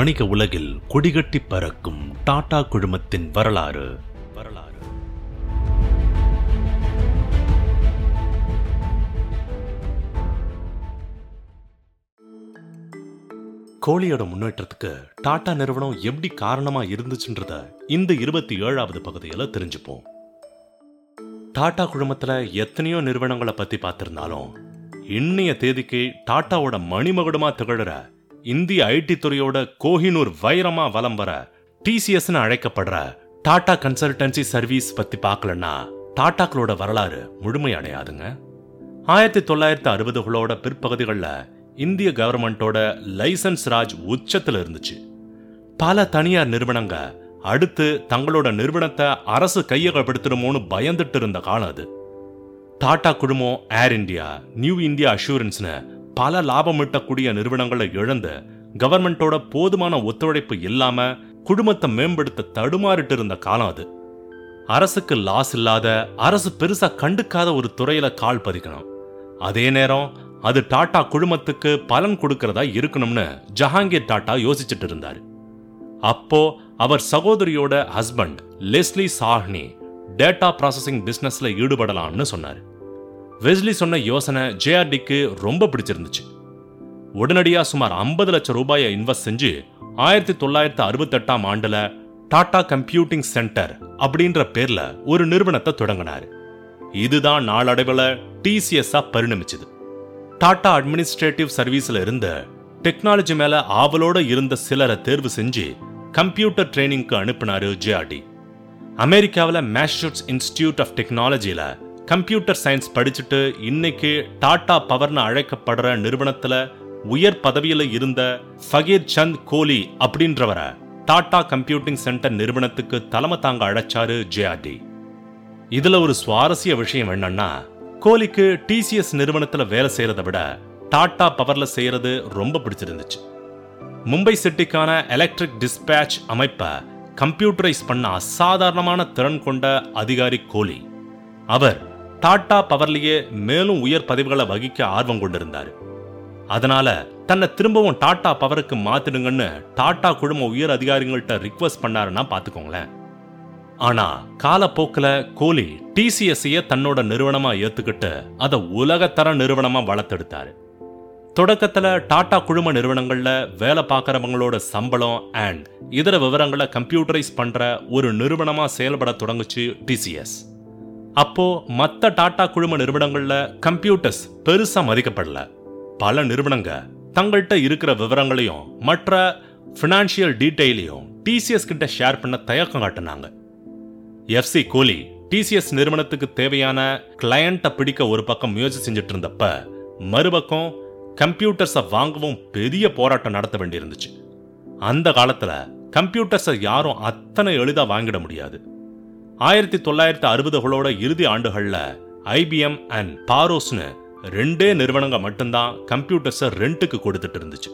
வணிக உலகில் கொடிகட்டி பறக்கும் டாடா குழுமத்தின் வரலாறு. வரலாறு கோழியோட முன்னேற்றத்துக்கு டாடா நிறுவனம் எப்படி காரணமா இருந்துச்சுன்றத இந்த இருபத்தி ஏழாவது பகுதியில தெரிஞ்சுப்போம். டாடா குழுமத்துல எத்தனையோ நிறுவனங்களை பத்தி பார்த்திருந்தாலும் இன்னைய தேதிக்கு டாட்டாவோட மணிமகுடமா திகழற இந்திய ஐடி துறையோட கோஹினூர் வைரமா வலம் வர டிசிஎஸ்னு அழைக்கப்படுற டாடா கன்சல்டன்சி சர்வீஸ் பத்தி பார்க்கலன்னா டாடாக்களோட வரலாறு முழுமையடையாதுங்க ஆயிரத்தி தொள்ளாயிரத்தி அறுபதுகளோட பிற்பகுதிகளில் இந்திய கவர்மெண்டோட லைசன்ஸ் ராஜ் உச்சத்துல இருந்துச்சு. பல தனியார் நிறுவனங்க அடுத்து தங்களோட நிறுவனத்தை அரசு கையகப்படுத்திடுமோன்னு பயந்துட்டு இருந்த காலம் அது. டாடா குழுமம் ஏர் இந்தியா நியூ இந்தியா அஷூரன்ஸ்னு பல லாபம் ஈட்டக்கூடிய நிறுவனங்களை இழந்து கவர்மெண்டோட போதுமான ஒத்துழைப்பு இல்லாம குழுமத்தை மேம்படுத்த தடுமாறிட்டு இருந்த காலம் அது. அரசுக்கு லாஸ் இல்லாத அரசு பெருசா கண்டுக்காத ஒரு துறையில கால் பதிக்கணும். அதே நேரம் அது டாடா குழுமத்துக்கு பலன் கொடுக்கறதா இருக்கணும்னு ஜஹாங்கீர் டாடா யோசிச்சுட்டு இருந்தாரு. அப்போ அவர் சகோதரியோட husband Leslie Sawhney data processing பிசினஸ்ல ஈடுபடலாம்னு சொன்னார். வெஸ்லி சொன்ன யோசனை ஜேஆர்டிக்கு ரொம்ப பிடிச்சிருந்துச்சு. உடனடியா சுமார் 50 லட்சம் ரூபாயை இன்வெஸ்ட் செஞ்சு ஆயிரத்தி தொள்ளாயிரத்தி அறுபத்தெட்டாம் ஆண்டுல டாடா கம்ப்யூட்டிங் சென்டர் அப்படின்ற பேர்ல ஒரு நிறுவனத்தை தொடங்கினார். இதுதான் நாளடைவில் டிசிஎஸ்ஆ பரிணமிச்சது. டாடா அட்மினிஸ்ட்ரேட்டிவ் சர்வீஸ்ல இருந்த டெக்னாலஜி மேல ஆவலோட இருந்த சிலரை தேர்வு செஞ்சு கம்ப்யூட்டர் ட்ரைனிங்க்கு அனுப்பினாரு ஜேஆர்டி. அமெரிக்காவில் மேஷூட்ஸ் இன்ஸ்டிடியூட் ஆஃப் டெக்னாலஜியில் கம்ப்யூட்டர் சயின்ஸ் படிச்சுட்டு இன்னைக்கு டாடா பவர்னு அழைக்கப்படுற நிறுவனத்துல உயர் பதவியில இருந்த ஃபகீர் சந்த் கோலி அப்படின்றவரை டாடா கம்ப்யூட்டிங் சென்டர் நிறுவனத்துக்கு தலைமை தாங்க அழைச்சாரு ஜேஆர்டி. இதுல ஒரு சுவாரஸ்ய விஷயம் என்னன்னா கோலிக்கு டிசிஎஸ் நிறுவனத்துல வேலை செய்யறதை விட டாடா பவர்ல செய்யறது ரொம்ப பிடிச்சிருந்துச்சு. மும்பை சிட்டிக்கான எலக்ட்ரிக் டிஸ்பேட்ச் அமைப்பை கம்ப்யூட்டரைஸ் பண்ண அசாதாரணமான திறன் கொண்ட அதிகாரி கோலி. அவர் டாடா பவர்லயே மேலும் உயர் பதவிகளை வகிக்க ஆர்வம் கொண்டிருந்தார். அதனால தன்னை திரும்பவும் டாடா பவருக்கு மாத்திடுங்கன்னு டாடா குழும உயர் அதிகாரிகள்கிட்ட ரிக்வஸ்ட் பண்ணாருன்னா பார்த்துக்கோங்களேன். ஆனா காலப்போக்கில் கோலி டிசிஎஸ்ஐய தன்னோட நிறுவனமா ஏத்துக்கிட்டு அதை உலகத்தர நிறுவனமா வளர்த்தெடுத்தாரு. தொடக்கத்துல டாடா குழும நிறுவனங்கள்ல வேலை பார்க்கறவங்களோட சம்பளம் அண்ட் இதர விவரங்களை கம்ப்யூட்டரைஸ் பண்ற ஒரு நிறுவனமா செயல்பட தொடங்குச்சு டிசிஎஸ் அப்போ மத்த டாடா குழும நிறுவனங்கள்ல கம்ப்யூட்டர்ஸ் பெருசா மதிக்கப்படல. பல நிறுவனங்க தங்கள்கிட்ட இருக்கிற விவரங்களையும் மற்ற ஃபினான்ஷியல் டீட்டெயிலையும் டிசிஎஸ் கிட்ட ஷேர் பண்ண தயக்கம் காட்டினாங்க. எஃப்சி கோலி டிசிஎஸ் நிறுவனத்துக்கு தேவையான கிளையண்ட்டை பிடிக்க ஒரு பக்கம் முயற்சி செஞ்சுட்டு இருந்தப்ப மறுபக்கம் கம்ப்யூட்டர்ஸை வாங்கவும் பெரிய போராட்டம் நடத்த வேண்டியிருந்துச்சு. அந்த காலத்துல கம்ப்யூட்டர்ஸை யாரும் அத்தனை எளிதா வாங்கிட முடியாது. ஆயிரத்தி தொள்ளாயிரத்தி அறுபதுகளோட இறுதி ஆண்டுகள்ல ஐபிஎம் அண்ட் பாரோஸ்னு ரெண்டே நிறுவனங்க மட்டும்தான் கம்ப்யூட்டர்ஸை ரெண்டுக்கு கொடுத்துட்டு இருந்துச்சு.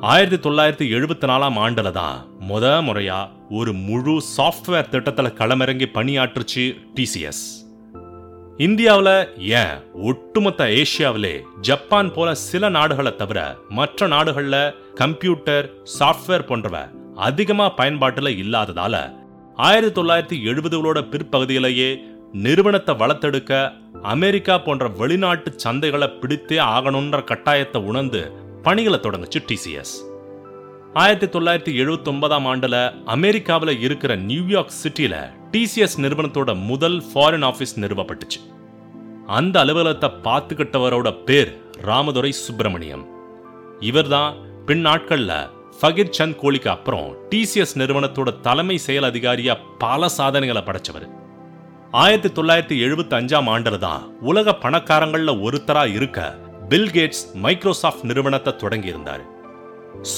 ஆயிரத்தி தொள்ளாயிரத்தி எழுபத்தி நாலாம் ஆண்டுல தான் முத முறையா ஒரு முழு சாஃப்ட்வேர் திட்டத்துல களமிறங்கி பணியாற்றுச்சு டிசிஎஸ் இந்தியாவில் ஏன் ஒட்டுமொத்த ஏஷியாவிலே ஜப்பான் போல சில நாடுகளை தவிர மற்ற நாடுகளில் கம்ப்யூட்டர் சாஃப்ட்வேர் போன்றவ அதிகமாக பயன்பாட்டில் இல்லாததால ஆயிரத்தி தொள்ளாயிரத்தி எழுபதுகளோட பிற்பகுதியிலேயே நிறுவனத்தை வளர்த்தெடுக்க அமெரிக்கா போன்ற வெளிநாட்டு சந்தைகளை பிடித்தே ஆகணுன்ற கட்டாயத்தை உணர்ந்து பணிகளை தொடங்குச்சு டிசிஎஸ் ஆயிரத்தி தொள்ளாயிரத்தி எழுபத்தி ஒன்பதாம் ஆண்டுல அமெரிக்காவில் இருக்கிற நியூயார்க் சிட்டியில டிசிஎஸ் நிறுவனத்தோட முதல் ஃபாரின் ஆஃபீஸ் நிறுவப்பட்டுச்சு. அந்த அலுவலகத்தை பார்த்துக்கிட்டவரோட பேர் ராமதுரை சுப்பிரமணியம். இவர்தான் பின் நாட்களில் ஃபகீர் சந்த் கோலிக்கு அப்புறம் டிசிஎஸ் நிறுவனத்தோட தலைமை செயல் அதிகாரியா பல சாதனைகளை படைச்சவர். ஆயிரத்தி தொள்ளாயிரத்தி எழுபத்தி அஞ்சாம் ஆண்டுல தான் உலக பணக்காரங்கள்ல ஒருத்தரா இருக்க பில் கேட்ஸ் மைக்ரோசாஃப்ட் நிறுவனத்தை தொடங்கியிருந்தாரு.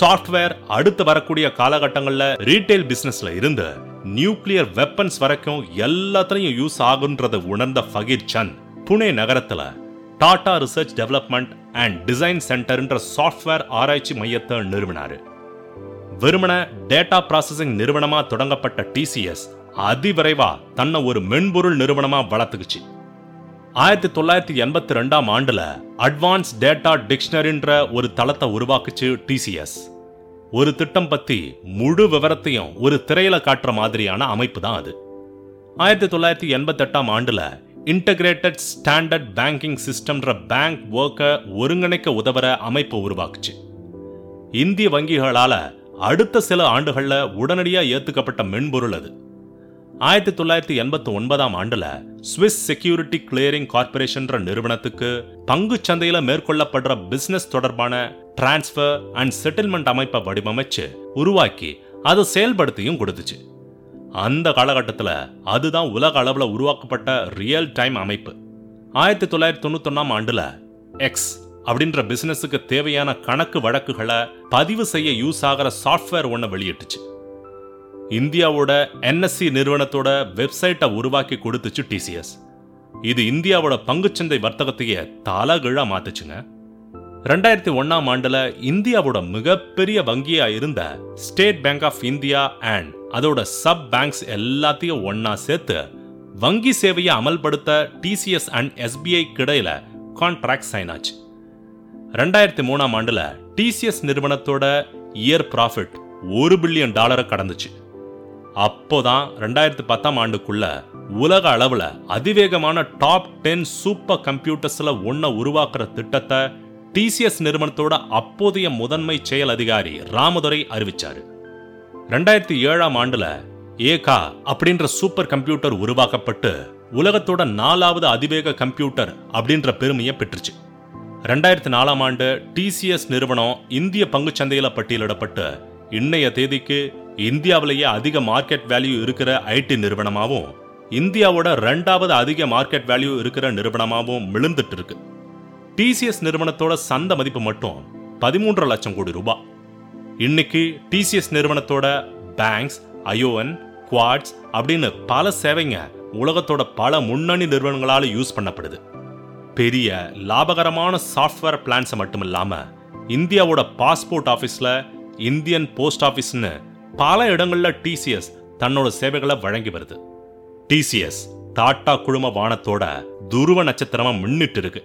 சாஃப்ட்வேர் அடுத்து வரக்கூடிய காலகட்டங்களில் ரீட்டைல் பிசினஸ்ல இருந்து நியூக்ளியர் வெப்பன்ஸ் வரைக்கும் எல்லாத்துலையும் யூஸ் ஆகுன்றதை உணர்ந்த ஃபகீர் சந்த் புனே நகரத்தில் Tata research development and design சென்டர்ன்ற software ஆராய்ச்சி மையத்தை நிறுவினாரு. வெறுமன டேட்டா ப்ராசஸிங் நிறுவனமா தொடங்கப்பட்ட டிசிஎஸ் அதிவிரைவா தன்னை ஒரு மென்பொருள் நிறுவனமா வளர்த்துக்குச்சு. ஆயிரத்தி தொள்ளாயிரத்தி எண்பத்தி ரெண்டாம் ஆண்டுல அட்வான்ஸ் டேட்டா டிக்ஷனரின்ற ஒரு தளத்தை உருவாக்குச்சு டிசிஎஸ் ஒரு திட்டம் பத்தி முழு விவரத்தையும் ஒரு திரையில காட்டுற மாதிரியான அமைப்பு தான் அது. ஆயிரத்தி தொள்ளாயிரத்தி எண்பத்தெட்டாம் ஆண்டுல இன்டகிரேட்டட் ஸ்டாண்டர்ட் பேங்கிங் சிஸ்டம்ன்ற பேங்க் ஒர்க்கை ஒருங்கிணைக்க உதவுற அமைப்பு உருவாக்குச்சு. இந்திய வங்கிகளால அடுத்த சில ஆண்டுகளில் உடனடியாக ஏத்துக்கப்பட்ட மென்பொருள் அது. ஆயிரத்தி தொள்ளாயிரத்தி எண்பத்தி ஒன்பதாம் ஆண்டுல சுவிஸ் செக்யூரிட்டி கிளியரிங் கார்ப்பரேஷன்ற நிறுவனத்துக்கு பங்கு சந்தையில மேற்கொள்ளப்படுற பிசினஸ் தொடர்பான டிரான்ஸ்ஃபர் அண்ட் செட்டில்மெண்ட் அமைப்பை வடிவமைச்சு உருவாக்கி அதை செயல்படுத்தியும் கொடுத்துச்சு. அந்த காலகட்டத்தில் அதுதான் உலக அளவில் உருவாக்கப்பட்ட ரியல் டைம் அமைப்பு. ஆயிரத்தி தொள்ளாயிரத்தி தொண்ணூத்தொன்னாம் ஆண்டுல எக்ஸ் அப்படின்ற பிசினஸுக்கு தேவையான கணக்கு வழக்குகளை பதிவு செய்ய யூஸ் ஆகிற சாஃப்ட்வேர் ஒன்று வெளியிட்டுச்சு. இந்தியாவோட என்எஸ்சி நிறுவனத்தோட வெப்சைட்டை உருவாக்கி கொடுத்துச்சு டிசிஎஸ் இது இந்தியாவோட பங்குச்சந்தை வர்த்தகத்தையே தலகிழா மாத்துச்சுங்க. ரெண்டாயிரத்தி ஒன்னாம் ஆண்டுல இந்தியாவோட மிகப்பெரிய வங்கியா இருந்த state bank of India and அதோட சப் பேங்க்ஸ் எல்லாத்தையும் ஒன்னா சேர்த்து வங்கி சேவையை அமல்படுத்த டிசிஎஸ் அண்ட் எஸ்பிஐ கிடையில கான்ட்ராக்ட் சைன் ஆச்சு. ரெண்டாயிரத்தி மூணாம் ஆண்டுல டிசிஎஸ் நிறுவனத்தோட இயர் ப்ராஃபிட் ஒரு பில்லியன் டாலரை கடந்துச்சு. அப்போதான் ரெண்டாயிரத்தி பத்தாம் ஆண்டுக்குள்ள உலக அளவுல அதிவேகமான டாப் டென் சூப்பர் கம்ப்யூட்டர்ஸ்ல ஒன்ன உருவாக்குற திட்டத்தை டிசிஎஸ் நிறுவனத்தோட அப்போதைய முதன்மை செயல் அதிகாரி ராமதுரை அறிவிச்சாரு. ரெண்டாயிரத்தி ஏழாம் ஆண்டுல ஏகா அப்படின்ற சூப்பர் கம்ப்யூட்டர் உருவாக்கப்பட்டு உலகத்தோட நாலாவது அதிவேக கம்ப்யூட்டர் அப்படின்ற பெருமையை பெற்றுச்சு. ரெண்டாயிரத்தி நாலாம் ஆண்டு டிசிஎஸ் நிறுவனம் இந்திய பங்குச்சந்தையில் பட்டியலிடப்பட்டு இன்னைய தேதிக்கு இந்தியாவிலேயே அதிக மார்க்கெட் வேல்யூ இருக்கிற ஐடி நிறுவனமாகவும் இந்தியாவோட ரெண்டாவது அதிக மார்க்கெட் வேல்யூ இருக்கிற நிறுவனமாகவும் மிழுந்துட்டு இருக்கு டிசிஎஸ் நிறுவனத்தோட சந்த மதிப்பு மட்டும் பதிமூன்று லட்சம் கோடி ரூபாய் இன்னைக்கு டிசிஎஸ் நிறுவனத்தோட பேங்க்ஸ் ஐஓஎன் குவாட்ஸ் அப்படின்னு பல சேவைங்க உலகத்தோட பல முன்னணி நிறுவனங்களால யூஸ் பண்ணப்படுது. பெரிய லாபகரமான சாஃப்ட்வேர் பிளான்ஸை மட்டும் இல்லாமல் இந்தியாவோட பாஸ்போர்ட் ஆஃபீஸில் இந்தியன் போஸ்ட் ஆஃபீஸ்னு பல இடங்கள்ல டிசிஎஸ் தன்னோட சேவைகளை வழங்கி வருது. டிசிஎஸ் டாட்டா குழும வானத்தோட துருவ நட்சத்திரமா முன்னிட்டு இருக்கு.